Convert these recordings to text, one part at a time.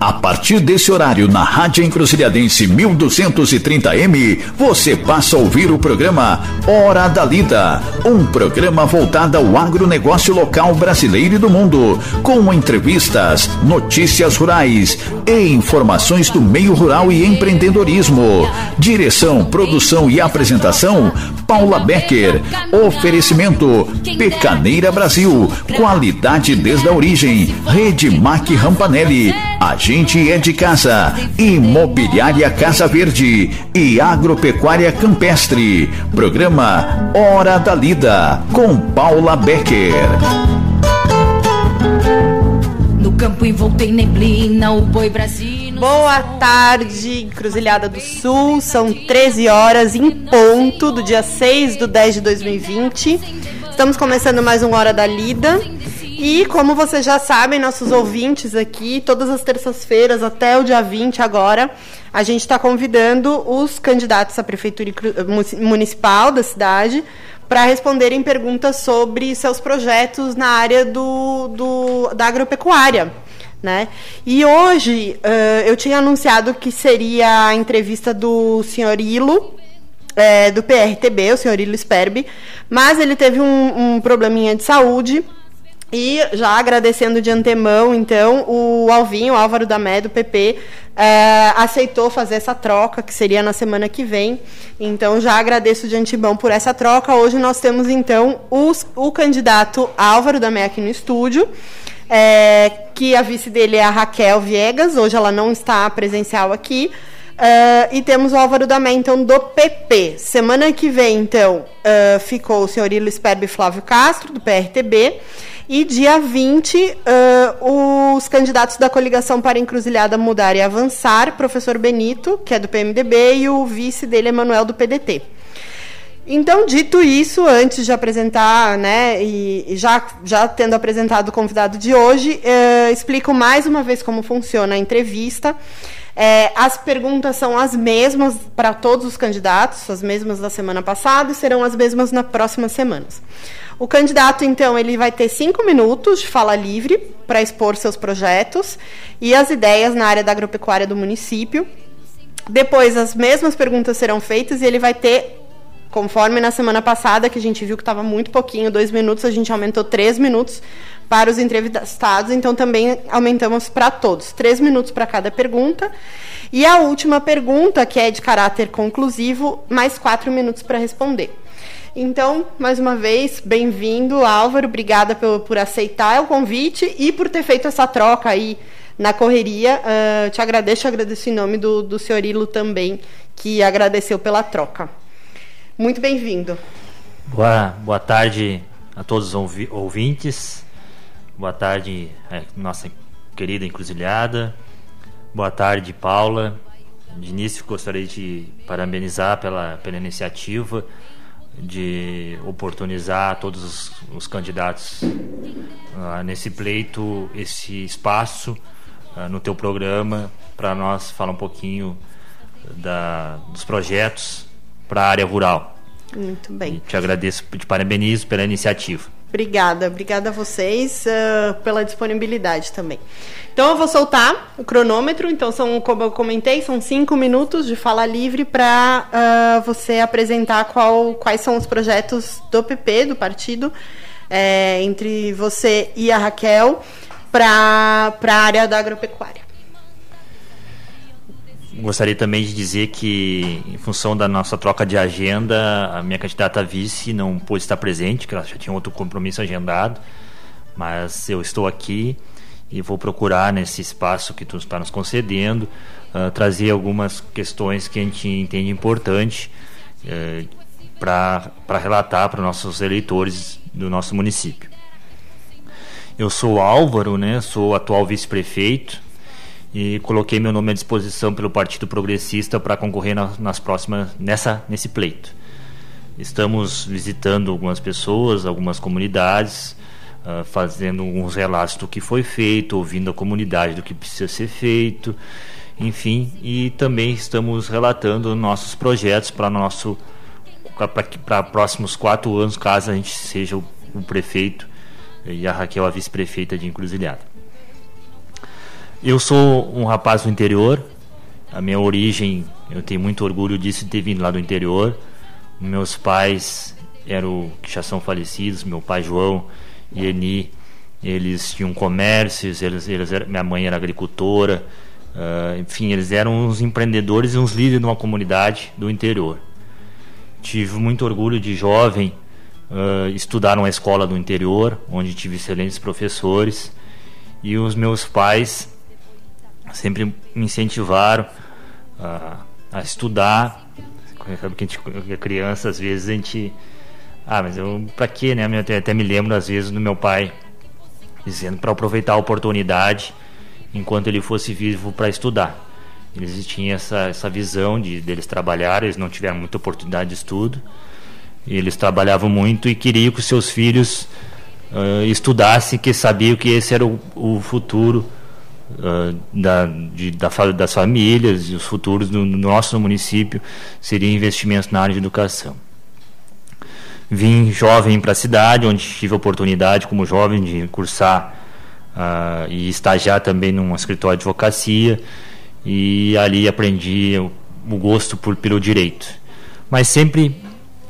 A partir desse horário, na Rádio Encruzilhadense 1230M, você passa a ouvir o programa Hora da Lida, um programa voltado ao agronegócio local brasileiro e do mundo, com entrevistas, notícias rurais e informações do meio rural e empreendedorismo. Direção, produção e apresentação, Paula Becker. Oferecimento, Pecaneira Brasil, qualidade desde a origem. Rede Mac Rampanelli. A gente é de casa. Imobiliária Casa Verde e Agropecuária Campestre. Programa Hora da Lida com Paula Becker. No campo envolto em neblina, o boi Brasil. Boa tarde, Encruzilhada do Sul. São 13 horas em ponto do dia 6 do 10 de 2020. Estamos começando mais uma Hora da Lida. E como vocês já sabem, nossos ouvintes aqui, todas as terças-feiras até o dia 20 agora, a gente está convidando os candidatos à prefeitura municipal da cidade para responderem perguntas sobre seus projetos na área do, do da agropecuária. Né? E hoje uh, eu tinha anunciado que seria a entrevista do senhor Ilo, é, do PRTB, o senhor Ilo Sperbi, mas ele teve um, um probleminha de saúde e já agradecendo de antemão, então, o Alvinho, o Álvaro da Mé, do PP, é, aceitou fazer essa troca, que seria na semana que vem. Então, já agradeço de antemão por essa troca. Hoje nós temos, então, os, o candidato Álvaro da Mé aqui no estúdio. É, que a vice dele é a Raquel Viegas, hoje ela não está presencial aqui. Uh, e temos o Álvaro da então, do PP. Semana que vem, então, uh, ficou o senhor Ilo Sperbi Flávio Castro, do PRTB. E dia 20, uh, os candidatos da coligação para encruzilhada mudar e avançar, professor Benito, que é do PMDB, e o vice dele, Emanuel, do PDT. Então, dito isso, antes de apresentar, né, e, já, já tendo apresentado o convidado de hoje, uh, explico mais uma vez como funciona a entrevista. É, as perguntas são as mesmas para todos os candidatos, as mesmas da semana passada e serão as mesmas nas próximas semanas. O candidato, então, ele vai ter cinco minutos de fala livre para expor seus projetos e as ideias na área da agropecuária do município. Depois, as mesmas perguntas serão feitas e ele vai ter, conforme na semana passada, que a gente viu que estava muito pouquinho, dois minutos, a gente aumentou três minutos para os entrevistados, então também aumentamos para todos. Três minutos para cada pergunta. E a última pergunta, que é de caráter conclusivo, mais quatro minutos para responder. Então, mais uma vez, bem-vindo, Álvaro. Obrigada por, por aceitar o convite e por ter feito essa troca aí na correria. Uh, te agradeço, agradeço em nome do, do senhor Ilo também, que agradeceu pela troca. Muito bem-vindo. Boa, boa tarde a todos os ouvintes. Boa tarde, é, nossa querida encruzilhada. Boa tarde, Paula. De início, gostaria de parabenizar pela, pela iniciativa de oportunizar a todos os, os candidatos uh, nesse pleito esse espaço uh, no teu programa para nós falar um pouquinho da, dos projetos para a área rural. Muito bem. E te agradeço, te parabenizo pela iniciativa. Obrigada, obrigada a vocês uh, pela disponibilidade também. Então eu vou soltar o cronômetro. Então são, como eu comentei, são cinco minutos de fala livre para uh, você apresentar qual, quais são os projetos do PP, do partido, é, entre você e a Raquel para a área da agropecuária. Gostaria também de dizer que, em função da nossa troca de agenda, a minha candidata a vice não pôde estar presente, que ela já tinha outro compromisso agendado, mas eu estou aqui e vou procurar nesse espaço que tu está nos concedendo uh, trazer algumas questões que a gente entende importante uh, para relatar para os nossos eleitores do nosso município. Eu sou Álvaro, né, sou atual vice-prefeito e coloquei meu nome à disposição pelo Partido Progressista para concorrer na, nas próximas nessa nesse pleito. Estamos visitando algumas pessoas, algumas comunidades, uh, fazendo alguns relatos do que foi feito, ouvindo a comunidade do que precisa ser feito, enfim, e também estamos relatando nossos projetos para nosso para próximos quatro anos, caso a gente seja o, o prefeito e a Raquel a vice-prefeita de Encruzilhada. Eu sou um rapaz do interior. A minha origem, eu tenho muito orgulho disso de ter vindo lá do interior. Meus pais eram que já são falecidos, meu pai João e Eni, eles tinham comércios, eles, eles eram, minha mãe era agricultora, uh, enfim, eles eram uns empreendedores e uns líderes de uma comunidade do interior. Tive muito orgulho de jovem uh, estudar numa escola do interior, onde tive excelentes professores, e os meus pais sempre me incentivaram uh, a estudar. Sabe que a gente criança, às vezes a gente. Ah, mas eu. Pra quê, né? Eu até me lembro, às vezes, do meu pai dizendo para aproveitar a oportunidade enquanto ele fosse vivo para estudar. Eles tinham essa, essa visão de deles trabalhar, eles não tiveram muita oportunidade de estudo. Eles trabalhavam muito e queriam que seus filhos uh, estudassem, que sabiam que esse era o, o futuro uh, da, de, da, das famílias e os futuros do, do nosso município seriam investimentos na área de educação. Vim jovem para a cidade, onde tive a oportunidade, como jovem, de cursar uh, e estagiar também num escritório de advocacia, e ali aprendi o, o gosto por, pelo direito. Mas sempre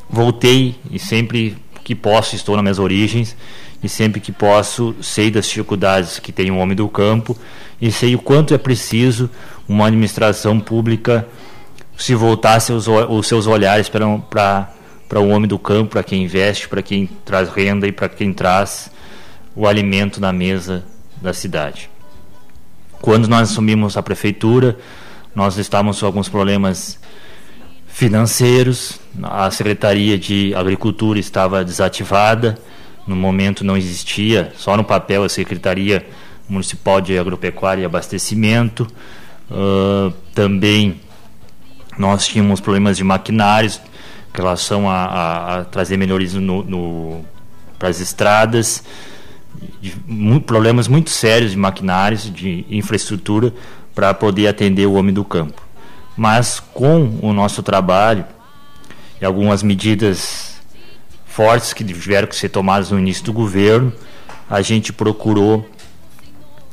voltei e sempre que posso estou nas minhas origens e sempre que posso sei das dificuldades que tem um homem do campo e sei o quanto é preciso uma administração pública se voltasse os, os seus olhares para para o homem do campo, para quem investe, para quem traz renda e para quem traz o alimento na mesa da cidade. Quando nós assumimos a prefeitura, nós estávamos com alguns problemas financeiros, a Secretaria de Agricultura estava desativada, no momento não existia, só no papel a Secretaria Municipal de Agropecuária e Abastecimento. Uh, também nós tínhamos problemas de maquinários em relação a, a, a trazer melhorias no, no para as estradas, de, muito, problemas muito sérios de maquinários, de infraestrutura para poder atender o homem do campo. Mas com o nosso trabalho e algumas medidas fortes que tiveram que ser tomadas no início do governo, a gente procurou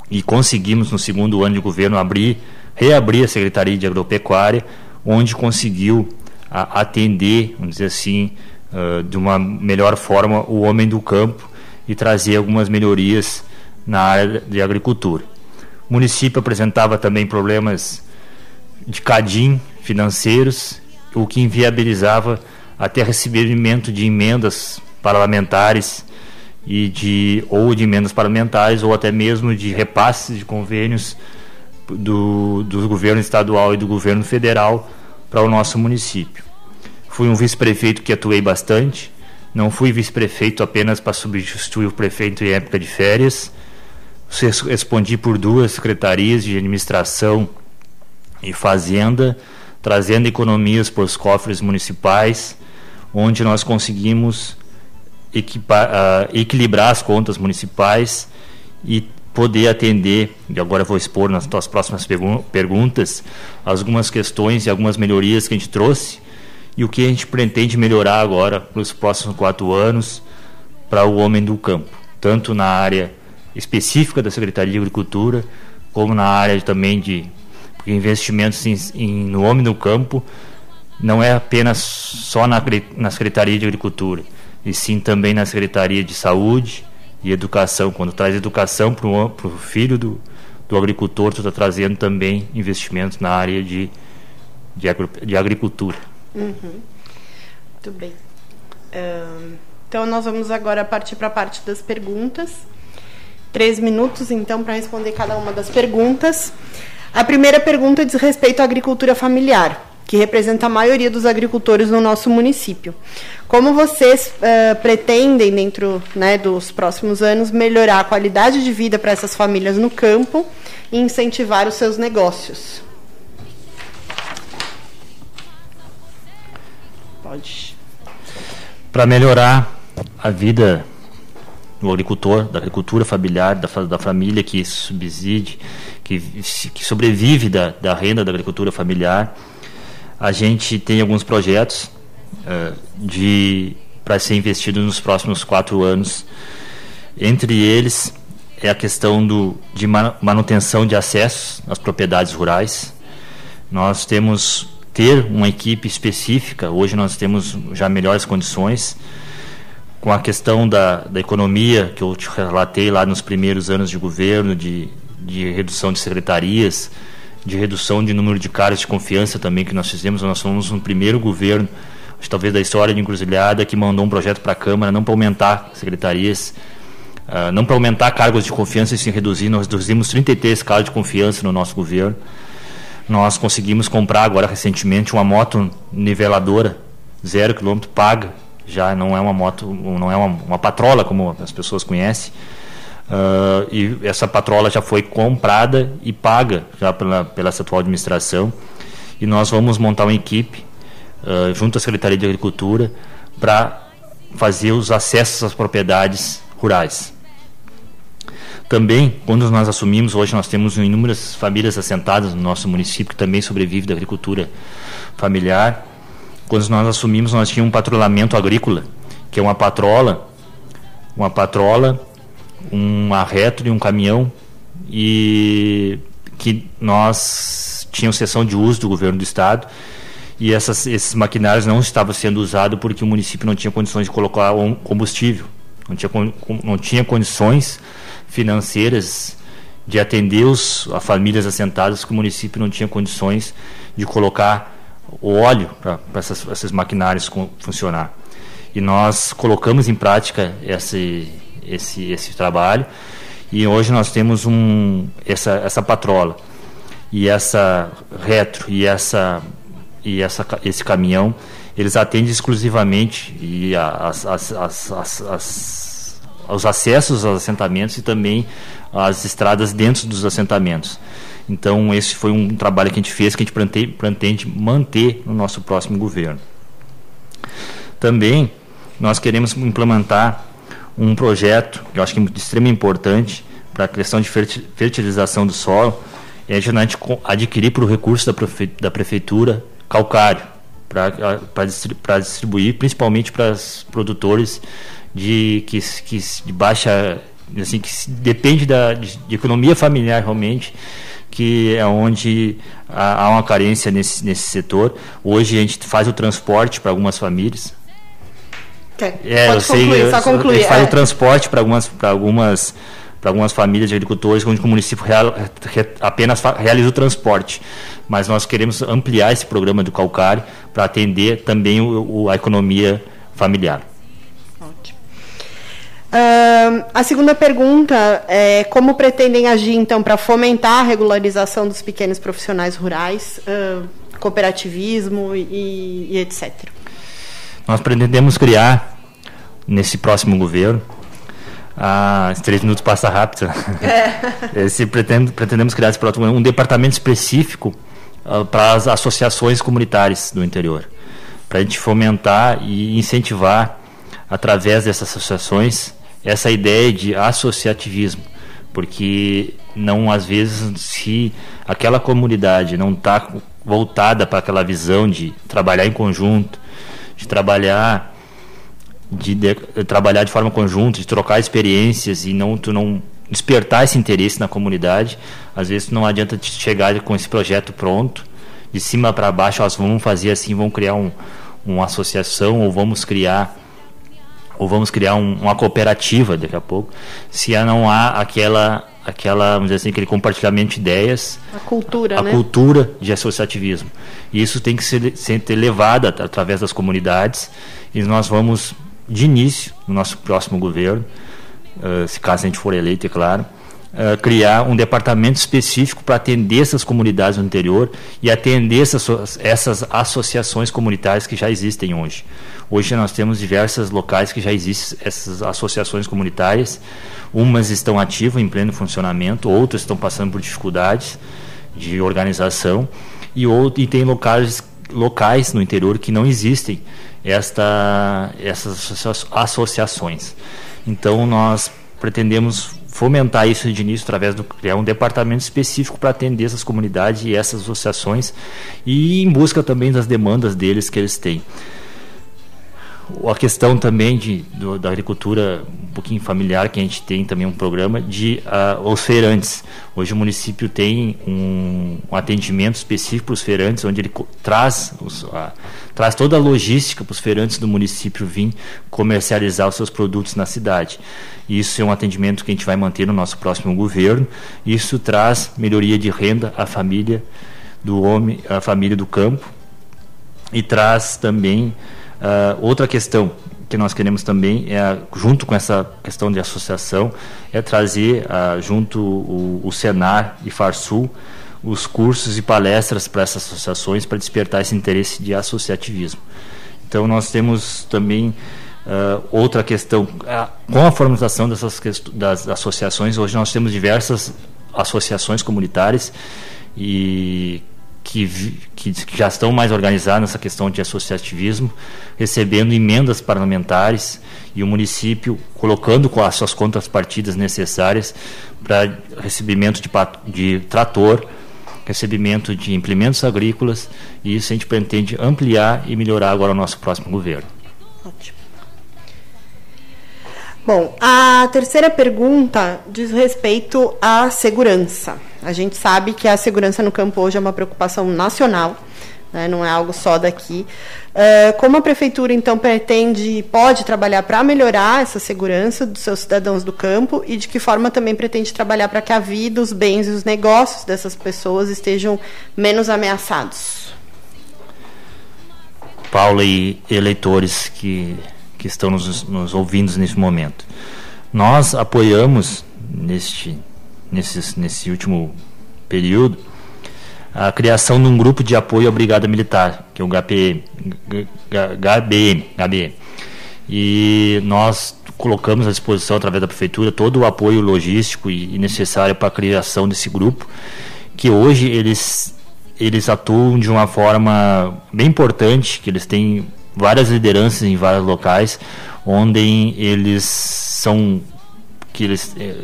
e conseguimos no segundo ano de governo abrir, reabrir a Secretaria de Agropecuária, onde conseguiu a, atender, vamos dizer assim, uh, de uma melhor forma o homem do campo e trazer algumas melhorias na área de agricultura. O município apresentava também problemas de cadim financeiros, o que inviabilizava até recebimento de emendas parlamentares e de ou de emendas parlamentares ou até mesmo de repasses de convênios do, do governo estadual e do governo federal para o nosso município. Fui um vice-prefeito que atuei bastante, não fui vice-prefeito apenas para substituir o prefeito em época de férias, respondi por duas secretarias de administração e fazenda, trazendo economias para os cofres municipais, onde nós conseguimos equipar, uh, equilibrar as contas municipais e poder atender, e agora vou expor nas tuas próximas perguntas, algumas questões e algumas melhorias que a gente trouxe e o que a gente pretende melhorar agora nos próximos quatro anos para o homem do campo, tanto na área específica da Secretaria de Agricultura, como na área também de investimentos em, em, no homem do campo, não é apenas só na, na Secretaria de Agricultura, e sim também na Secretaria de Saúde, e educação. Quando traz educação para o filho do, do agricultor, tu está trazendo também investimentos na área de, de, agro, de agricultura. Uhum. Muito bem. Então, nós vamos agora partir para a parte das perguntas. Três minutos, então, para responder cada uma das perguntas. A primeira pergunta diz respeito à agricultura familiar que representa a maioria dos agricultores no nosso município. Como vocês uh, pretendem, dentro né, dos próximos anos, melhorar a qualidade de vida para essas famílias no campo e incentivar os seus negócios? Pode. Para melhorar a vida do agricultor, da agricultura familiar, da, da família que subside, que, que sobrevive da, da renda da agricultura familiar, a gente tem alguns projetos uh, de para ser investido nos próximos quatro anos. Entre eles, é a questão do, de manutenção de acessos às propriedades rurais. Nós temos ter uma equipe específica, hoje nós temos já melhores condições, com a questão da, da economia, que eu te relatei lá nos primeiros anos de governo, de, de redução de secretarias, de redução de número de cargos de confiança também que nós fizemos. Nós somos um primeiro governo, talvez da história de Encruzilhada, que mandou um projeto para a Câmara, não para aumentar secretarias, uh, não para aumentar cargos de confiança e sim reduzir. Nós reduzimos 33 cargos de confiança no nosso governo. Nós conseguimos comprar agora recentemente uma moto niveladora, zero quilômetro, paga, já não é uma moto, não é uma, uma patrola como as pessoas conhecem. Uh, e essa patrola já foi comprada e paga já pela, pela atual administração. E nós vamos montar uma equipe uh, junto à Secretaria de Agricultura para fazer os acessos às propriedades rurais. Também, quando nós assumimos, hoje nós temos inúmeras famílias assentadas no nosso município que também sobrevive da agricultura familiar. Quando nós assumimos, nós tínhamos um patrulhamento agrícola, que é uma patrola, uma patrola, um arreto e um caminhão, e que nós tínhamos sessão de uso do governo do estado e essas, esses maquinários não estavam sendo usados porque o município não tinha condições de colocar um combustível, não tinha, não tinha condições financeiras de atender os, a famílias assentadas que o município não tinha condições de colocar o óleo para esses maquinários funcionar. E nós colocamos em prática esse, esse, esse trabalho e hoje nós temos um, essa, essa patrola e essa retro e essa e essa, esse caminhão eles atendem exclusivamente e as, as, as, as os acessos aos assentamentos e também as estradas dentro dos assentamentos. Então, esse foi um trabalho que a gente fez, que a gente pretende manter no nosso próximo governo. Também, nós queremos implementar um projeto, que eu acho que é de extrema importância para a questão de fertilização do solo, é a gente adquirir por recurso da prefeitura calcário, para distribuir, principalmente para os produtores de que, que de baixa assim que depende da de, de, economia familiar realmente que é onde há, há uma carência nesse, nesse setor. Hoje a gente faz o transporte para algumas famílias é Pode eu concluir, sei só concluir, a gente faz é. o transporte para algumas algumas para algumas famílias de agricultores onde o município real, apenas realiza o transporte mas nós queremos ampliar esse programa do calcário para atender também o, o, a economia familiar Uh, a segunda pergunta é como pretendem agir então para fomentar a regularização dos pequenos profissionais rurais, uh, cooperativismo e, e, etc. Nós pretendemos criar nesse próximo governo ah, três minutos passa rápido. É. Esse, pretendo, pretendemos criar esse próximo um departamento específico uh, para as associações comunitárias do interior, para a gente fomentar e incentivar através dessas associações essa ideia de associativismo, porque não às vezes se aquela comunidade não está voltada para aquela visão de trabalhar em conjunto, de trabalhar de, de, trabalhar de forma conjunta, de trocar experiências e não tu não despertar esse interesse na comunidade, às vezes não adianta te chegar com esse projeto pronto, de cima para baixo, ó, vamos fazer assim, vamos criar um, uma associação ou vamos criar ou vamos criar um, uma cooperativa daqui a pouco, se não há aquela aquela vamos dizer assim aquele compartilhamento de ideias. A cultura a né? cultura de associativismo. E isso tem que ser, ser levado através das comunidades. E nós vamos de início no nosso próximo governo uh, se caso a gente for eleito é claro uh, criar um departamento específico para atender essas comunidades no interior e atender essas, essas associações comunitárias que já existem hoje Hoje nós temos diversos locais que já existem essas associações comunitárias. Umas estão ativas em pleno funcionamento, outras estão passando por dificuldades de organização e, outro, e tem locais, locais no interior que não existem esta, essas associações. Então nós pretendemos fomentar isso de início através de criar um departamento específico para atender essas comunidades e essas associações e em busca também das demandas deles que eles têm. A questão também de, do, da agricultura um pouquinho familiar, que a gente tem também um programa de uh, os feirantes. Hoje o município tem um, um atendimento específico para os feirantes, onde ele traz, os, traz toda a logística para os feirantes do município vir comercializar os seus produtos na cidade. Isso é um atendimento que a gente vai manter no nosso próximo governo. Isso traz melhoria de renda à família do homem, à família do campo, e traz também Uh, outra questão que nós queremos também é junto com essa questão de associação é trazer uh, junto o, o, Senar e Farsul os cursos e palestras para essas associações para despertar esse interesse de associativismo. Então nós temos também uh, outra questão com a formalização dessas das associações hoje nós temos diversas associações comunitárias e que, que, já estão mais organizados nessa questão de associativismo, recebendo emendas parlamentares e o município colocando as suas contrapartidas necessárias para recebimento de, de trator, recebimento de implementos agrícolas, e isso a gente pretende ampliar e melhorar agora o nosso próximo governo. Ótimo. Bom, a terceira pergunta diz respeito à segurança. A gente sabe que a segurança no campo hoje é uma preocupação nacional, né, não é algo só daqui. Uh, como a prefeitura, então, pretende, pode trabalhar para melhorar essa segurança dos seus cidadãos do campo e de que forma também pretende trabalhar para que a vida, os bens e os negócios dessas pessoas estejam menos ameaçados? Paula e eleitores que que estão nos, nos ouvindo nesse momento. Nós apoiamos neste, nesse, nesse último período a criação de um grupo de apoio à Brigada Militar, que é o HPM, HBM. E nós colocamos à disposição, através da Prefeitura, todo o apoio logístico e necessário para a criação desse grupo, que hoje eles, eles atuam de uma forma bem importante, que eles têm várias lideranças em vários locais, onde eles são que eles eh,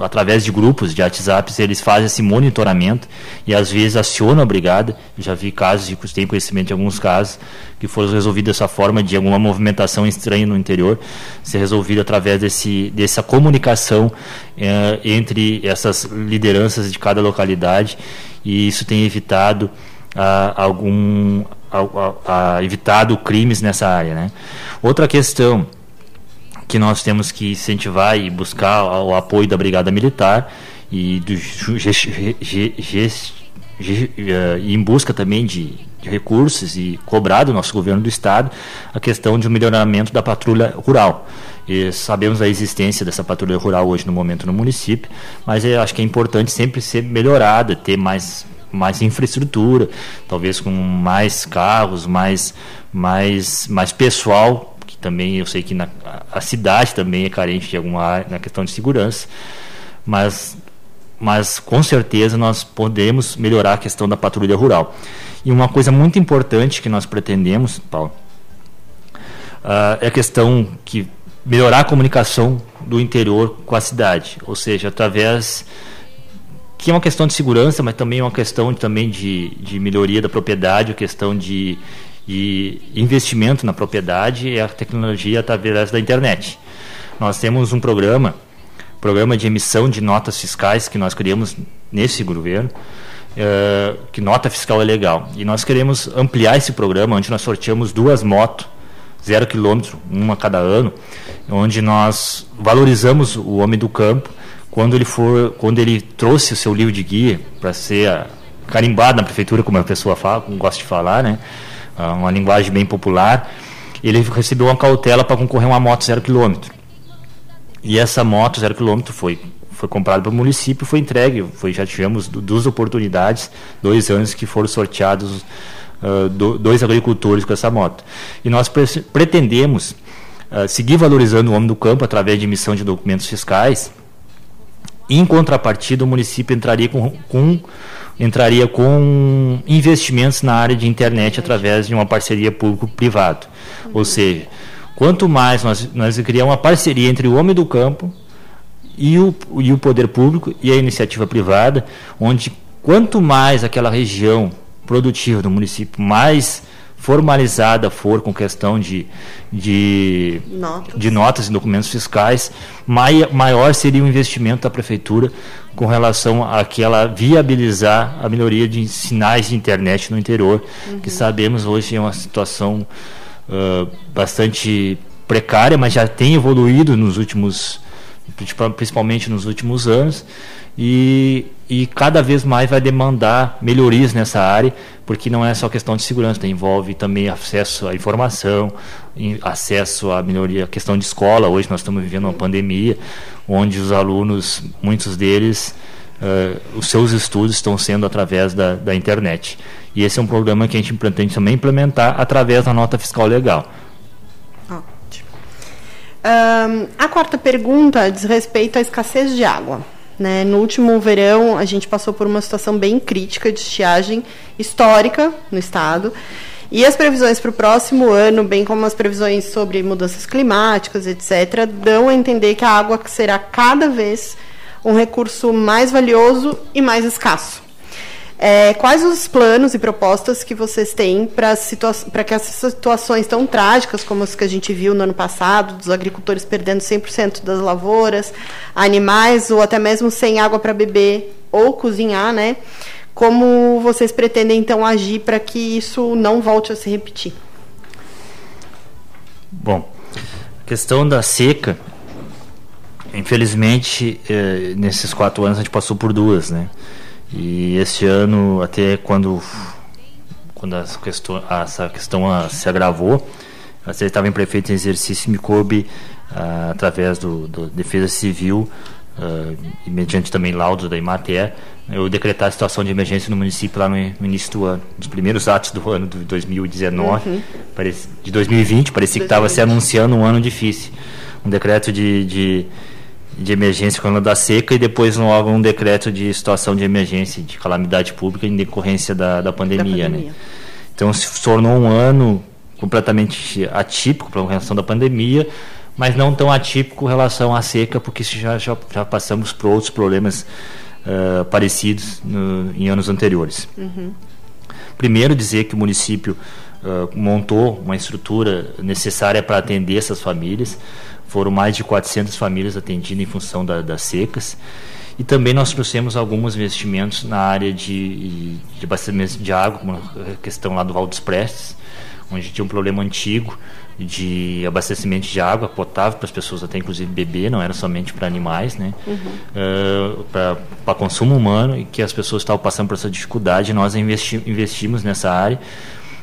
através de grupos de WhatsApp eles fazem esse monitoramento e às vezes acionam a brigada. Já vi casos, e tenho conhecimento de alguns casos que foram resolvidos dessa forma de alguma movimentação estranha no interior ser resolvida através desse dessa comunicação eh, entre essas lideranças de cada localidade e isso tem evitado ah, algum evitado crimes nessa área. Né? Outra questão que nós temos que incentivar e buscar o apoio da Brigada Militar e do e em busca também de, de, recursos e cobrar do nosso governo do estado a questão de um melhoramento da patrulha rural. E sabemos a existência dessa patrulha rural hoje no momento no município, mas acho que é importante sempre ser melhorada, ter mais mais infraestrutura, talvez com mais carros, mais, mais, mais pessoal, também eu sei que na, a cidade também é carente de alguma área na questão de segurança, mas, mas com certeza nós podemos melhorar a questão da patrulha rural. E uma coisa muito importante que nós pretendemos, Paulo, uh, é a questão que melhorar a comunicação do interior com a cidade, ou seja, através que é uma questão de segurança, mas também é uma questão também de, de melhoria da propriedade, uma questão de, de investimento na propriedade e a tecnologia através da internet. Nós temos um programa, programa de emissão de notas fiscais que nós criamos nesse governo, uh, que nota fiscal é legal. E nós queremos ampliar esse programa, onde nós sorteamos duas motos, zero quilômetro, uma cada ano, onde nós valorizamos o homem do campo quando ele for, quando ele trouxe o seu livro de guia para ser carimbado na prefeitura, como a pessoa fala, como gosta de falar, né? Ah, uma linguagem bem popular, ele recebeu uma cautela para concorrer a uma moto zero quilômetro. E essa moto zero quilômetro foi foi comprada para o município, foi entregue, foi já tivemos duas oportunidades, dois anos que foram sorteados uh, do, dois agricultores com essa moto. E nós pre pretendemos uh, seguir valorizando o homem do campo através de emissão de documentos fiscais em contrapartida, o município entraria com, com, entraria com investimentos na área de internet através de uma parceria público-privado. Uhum. Ou seja, quanto mais nós, nós criamos uma parceria entre o homem do campo e o, e o poder público e a iniciativa privada, onde quanto mais aquela região produtiva do município mais formalizada for com questão de, de, notas. de notas e documentos fiscais, maior seria o investimento da prefeitura com relação a que ela viabilizar a melhoria de sinais de internet no interior, uhum. que sabemos hoje é uma situação uh, bastante precária, mas já tem evoluído nos últimos, principalmente nos últimos anos, e, e cada vez mais vai demandar melhorias nessa área, porque não é só questão de segurança, envolve também acesso à informação, acesso à melhoria, questão de escola. Hoje nós estamos vivendo uma pandemia, onde os alunos, muitos deles, uh, os seus estudos estão sendo através da, da internet. E esse é um programa que a gente pretende também implementar através da nota fiscal legal. Um, a quarta pergunta diz respeito à escassez de água. Né? No último verão, a gente passou por uma situação bem crítica de estiagem histórica no estado. E as previsões para o próximo ano, bem como as previsões sobre mudanças climáticas, etc., dão a entender que a água será cada vez um recurso mais valioso e mais escasso. É, quais os planos e propostas que vocês têm para que essas situações tão trágicas como as que a gente viu no ano passado, dos agricultores perdendo 100% das lavouras, animais ou até mesmo sem água para beber ou cozinhar, né? Como vocês pretendem então agir para que isso não volte a se repetir? Bom, a questão da seca, infelizmente, eh, nesses quatro anos a gente passou por duas, né? E este ano, até quando, quando essa questão, essa questão se agravou, eu estava em prefeito em exercício, me coube, ah, através do, do, Defesa Civil, ah, e mediante também laudo da Imater, eu decretar a situação de emergência no município lá no, no início do ano, dos primeiros atos do ano de 2019, uhum. de 2020, parecia que estava se anunciando um ano difícil. Um decreto de, de de emergência quando da seca e depois logo um decreto de situação de emergência, de calamidade pública em decorrência da, da, pandemia, da pandemia. Né? Então se tornou um ano completamente atípico para relação da pandemia, mas não tão atípico com relação à seca, porque já, já, já passamos por outros problemas uh, parecidos no, em anos anteriores. Uhum. Primeiro, dizer que o município uh, montou uma estrutura necessária para atender essas famílias. Foram mais de 400 famílias atendidas em função da, das secas. E também nós trouxemos alguns investimentos na área de, de abastecimento de água, como a questão lá do Val dos Prestes, onde tinha um problema antigo de abastecimento de água potável para as pessoas até inclusive beber, não era somente para animais, né? Uhum. Uh, para consumo humano e que as pessoas estavam passando por essa dificuldade. Nós investi investimos nessa área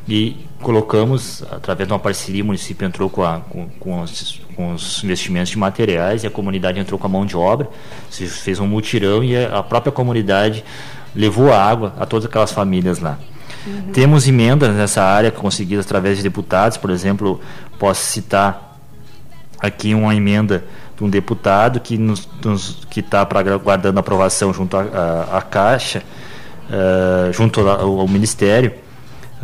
e colocamos, através de uma parceria, o município entrou com, a, com, com, os, com, os, investimentos de materiais e a comunidade entrou com a mão de obra, se fez um mutirão e a própria comunidade levou a água a todas aquelas famílias lá. Uhum. Temos emendas nessa área conseguidas através de deputados, por exemplo, posso citar aqui uma emenda de um deputado que está aguardando aprovação junto à Caixa, uh, junto ao, ao Ministério,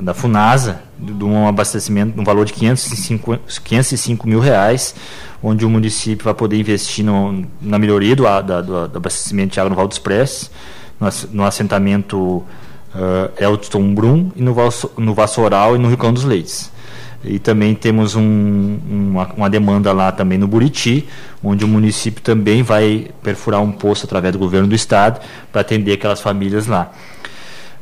da Funasa, de um abastecimento no valor de 505, 505 mil reais, onde o município vai poder investir no, na melhoria do, da, do, do, abastecimento de água no Val dos no, no assentamento uh, Elton Brum, e no, no Vassoural e no Ricão dos Leites. E também temos um, uma, uma, demanda lá também no Buriti, onde o município também vai perfurar um poço através do governo do estado para atender aquelas famílias lá.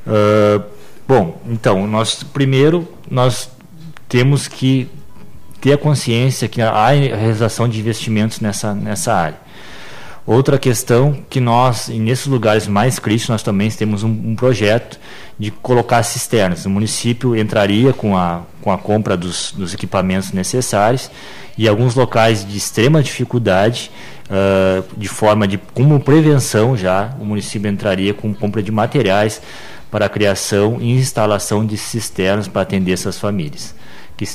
Uh, Bom, então, nós primeiro nós temos que ter a consciência que há realização de investimentos nessa, nessa área. Outra questão que nós, nesses lugares mais críticos, nós também temos um, um, projeto de colocar cisternas. O município entraria com a, com a compra dos, dos equipamentos necessários e alguns locais de extrema dificuldade, uh, de forma de, como prevenção já, o município entraria com compra de materiais para a criação e instalação de cisternas para atender essas famílias, que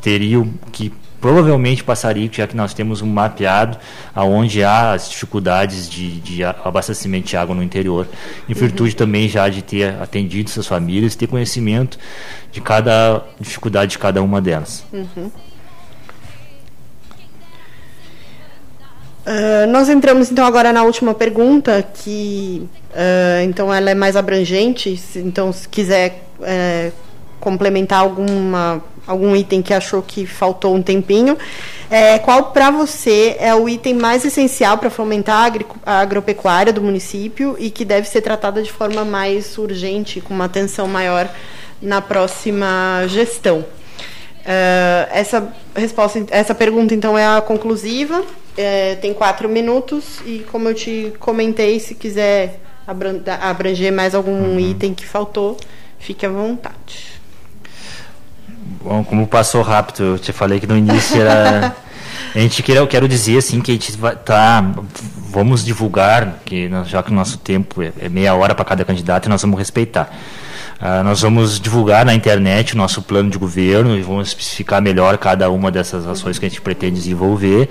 teriam que provavelmente passaria, já que nós temos um mapeado aonde há as dificuldades de, de abastecimento de água no interior, em virtude uhum. também já de ter atendido essas famílias, ter conhecimento de cada dificuldade de cada uma delas. Uhum. Uh, nós entramos então agora na última pergunta, que uh, então ela é mais abrangente. Se, então, se quiser uh, complementar alguma, algum item que achou que faltou um tempinho. É, qual para você é o item mais essencial para fomentar a agropecuária do município e que deve ser tratada de forma mais urgente, com uma atenção maior na próxima gestão? Uh, essa resposta, essa pergunta então é a conclusiva. É, tem quatro minutos e como eu te comentei, se quiser abranger mais algum uhum. item que faltou, fique à vontade. Bom, como passou rápido, eu te falei que no início era. a gente quer, eu quero dizer assim que a gente vai tá, vamos divulgar, que já que o nosso tempo é, é meia hora para cada candidato, nós vamos respeitar. Uh, nós vamos divulgar na internet o nosso plano de governo e vamos especificar melhor cada uma dessas ações que a gente pretende desenvolver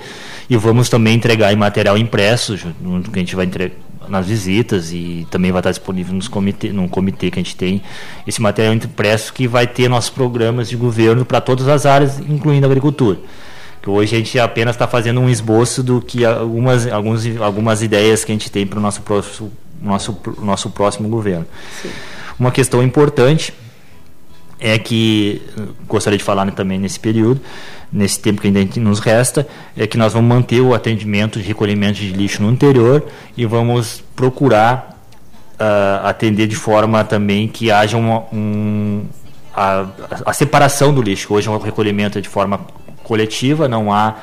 e vamos também entregar em material impresso, que a gente vai entregar nas visitas e também vai estar disponível nos comitê, num comitê que a gente tem esse material impresso que vai ter nossos programas de governo para todas as áreas, incluindo a agricultura. Que hoje a gente apenas está fazendo um esboço do que algumas, alguns, algumas ideias que a gente tem para o nosso próximo, nosso, nosso próximo governo. Sim. Uma questão importante é que gostaria de falar também nesse período, nesse tempo que ainda nos resta, é que nós vamos manter o atendimento de recolhimento de lixo no interior e vamos procurar uh, atender de forma também que haja uma, um, a, a, separação do lixo. Hoje o recolhimento é de forma coletiva, não há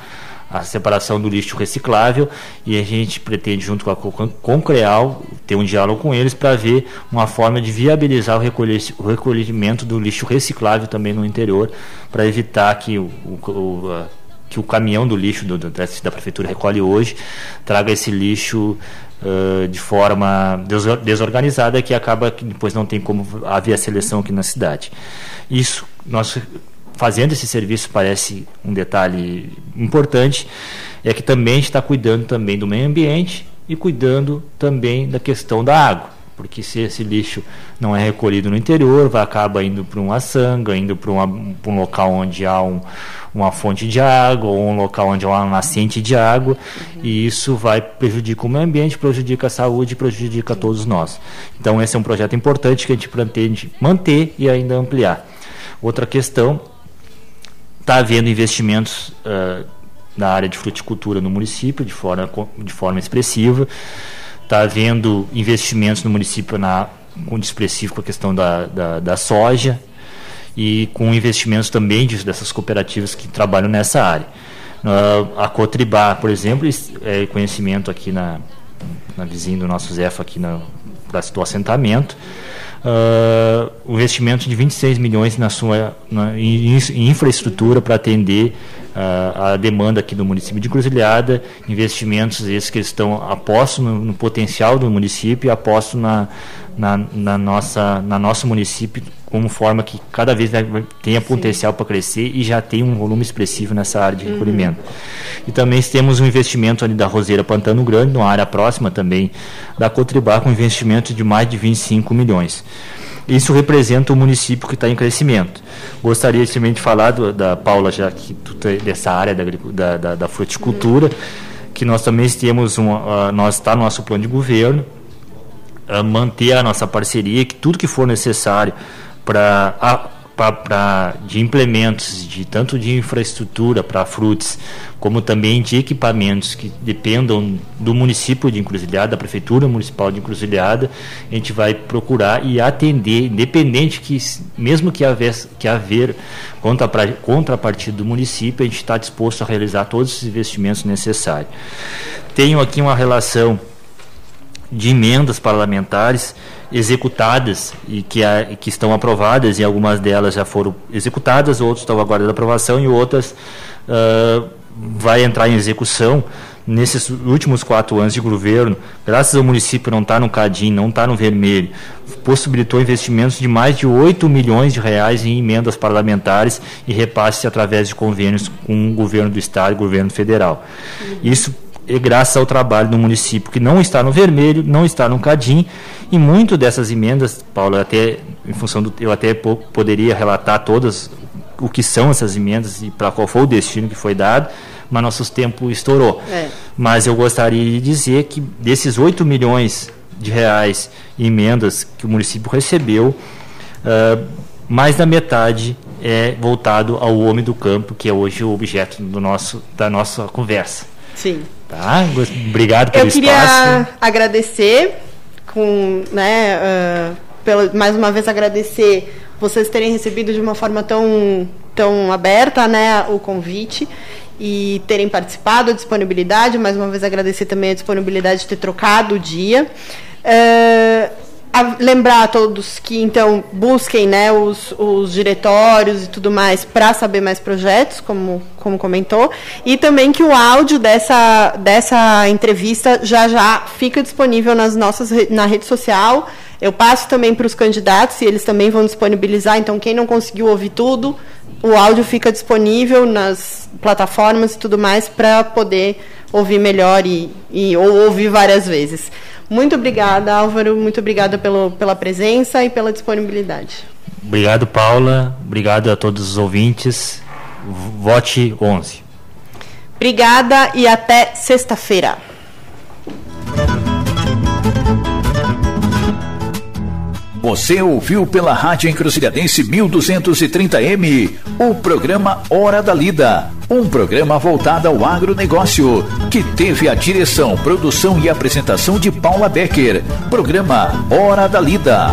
a separação do lixo reciclável e a gente pretende, junto com a Concreal, ter um diálogo com eles para ver uma forma de viabilizar o recolhimento do lixo reciclável também no interior, para evitar que o, o, que o caminhão do lixo do, da prefeitura recolhe hoje traga esse lixo uh, de forma desorganizada que acaba que depois não tem como haver a seleção aqui na cidade. Isso nós fazendo esse serviço parece um detalhe importante é que também está cuidando também do meio ambiente e cuidando também da questão da água porque se esse lixo não é recolhido no interior, vai acaba indo para uma sanga, indo para um local onde há um, uma fonte de água, ou um local onde há uma nascente de água, uhum. e isso vai prejudicar o meio ambiente, prejudica a saúde, prejudica todos nós. Então esse é um projeto importante que a gente pretende manter e ainda ampliar. Outra questão Está havendo investimentos uh, na área de fruticultura no município de forma, de forma expressiva. Está havendo investimentos no município na, com expressivo com a questão da, da, da soja e com investimentos também de, dessas cooperativas que trabalham nessa área. Uh, a Cotribá, por exemplo, é conhecimento aqui na, na vizinha do nosso Zefa aqui para o assentamento uh, o investimento de 26 milhões na sua, na, em, em infraestrutura para atender uh, a demanda aqui do município de Cruzilhada, investimentos esses que estão apostos no, no potencial do município apostos na, na, na, nossa, na nosso município como forma que cada vez tenha potencial para crescer e já tem um volume expressivo nessa área de uhum. recolhimento. Uhum. E também temos um investimento ali da Roseira Pantano Grande, numa área próxima também da Cotribá, com investimento de mais de 25 milhões. Isso representa o um município que está em crescimento. Gostaria também de falar do, da Paula, já que tu, tá dessa área da, da, da, da fruticultura, uhum. que nós também temos um, uh, nós está no nosso plano de governo, uh, manter a nossa parceria, que tudo que for necessário para de implementos, de tanto de infraestrutura para frutas, como também de equipamentos que dependam do município de Encruzilhada, da prefeitura municipal de Encruzilhada, a gente vai procurar e atender, independente que mesmo que haver, que haver contrapartida do município, a gente está disposto a realizar todos os investimentos necessários. Tenho aqui uma relação de emendas parlamentares executadas e que, a, que estão aprovadas, e algumas delas já foram executadas, outras estão aguardando aprovação e outras uh, vai entrar em execução nesses últimos quatro anos de governo, graças ao município não estar tá no CADIM, não estar tá no vermelho, possibilitou investimentos de mais de 8 milhões de reais em emendas parlamentares e repasses através de convênios com o governo do estado e o governo federal. Isso é graças ao trabalho do município que não está no vermelho, não está no CADIM, e muito dessas emendas, Paulo, até em função do eu até poderia relatar todas o que são essas emendas e para qual foi o destino que foi dado, mas nosso tempo estourou. É. Mas eu gostaria de dizer que desses 8 milhões de reais em emendas que o município recebeu, uh, mais da metade é voltado ao homem do campo, que é hoje o objeto do nosso, da nossa conversa. Sim. Tá? Obrigado pelo Eu queria espaço. agradecer, com, né, uh, pelo, mais uma vez agradecer vocês terem recebido de uma forma tão, tão aberta né, o convite e terem participado, a disponibilidade. Mais uma vez agradecer também a disponibilidade de ter trocado o dia. Uh, a lembrar a todos que então busquem né, os, os diretórios e tudo mais para saber mais projetos, como, como comentou, e também que o áudio dessa, dessa entrevista já já fica disponível nas nossas na rede social. Eu passo também para os candidatos e eles também vão disponibilizar. Então, quem não conseguiu ouvir tudo, o áudio fica disponível nas plataformas e tudo mais para poder ouvir melhor e, e ou ouvir várias vezes. Muito obrigada, Álvaro. Muito obrigada pelo, pela presença e pela disponibilidade. Obrigado, Paula. Obrigado a todos os ouvintes. Vote 11. Obrigada e até sexta-feira. Você ouviu pela Rádio Encruzilhadense 1230M o programa Hora da Lida, um programa voltado ao agronegócio, que teve a direção, produção e apresentação de Paula Becker. Programa Hora da Lida.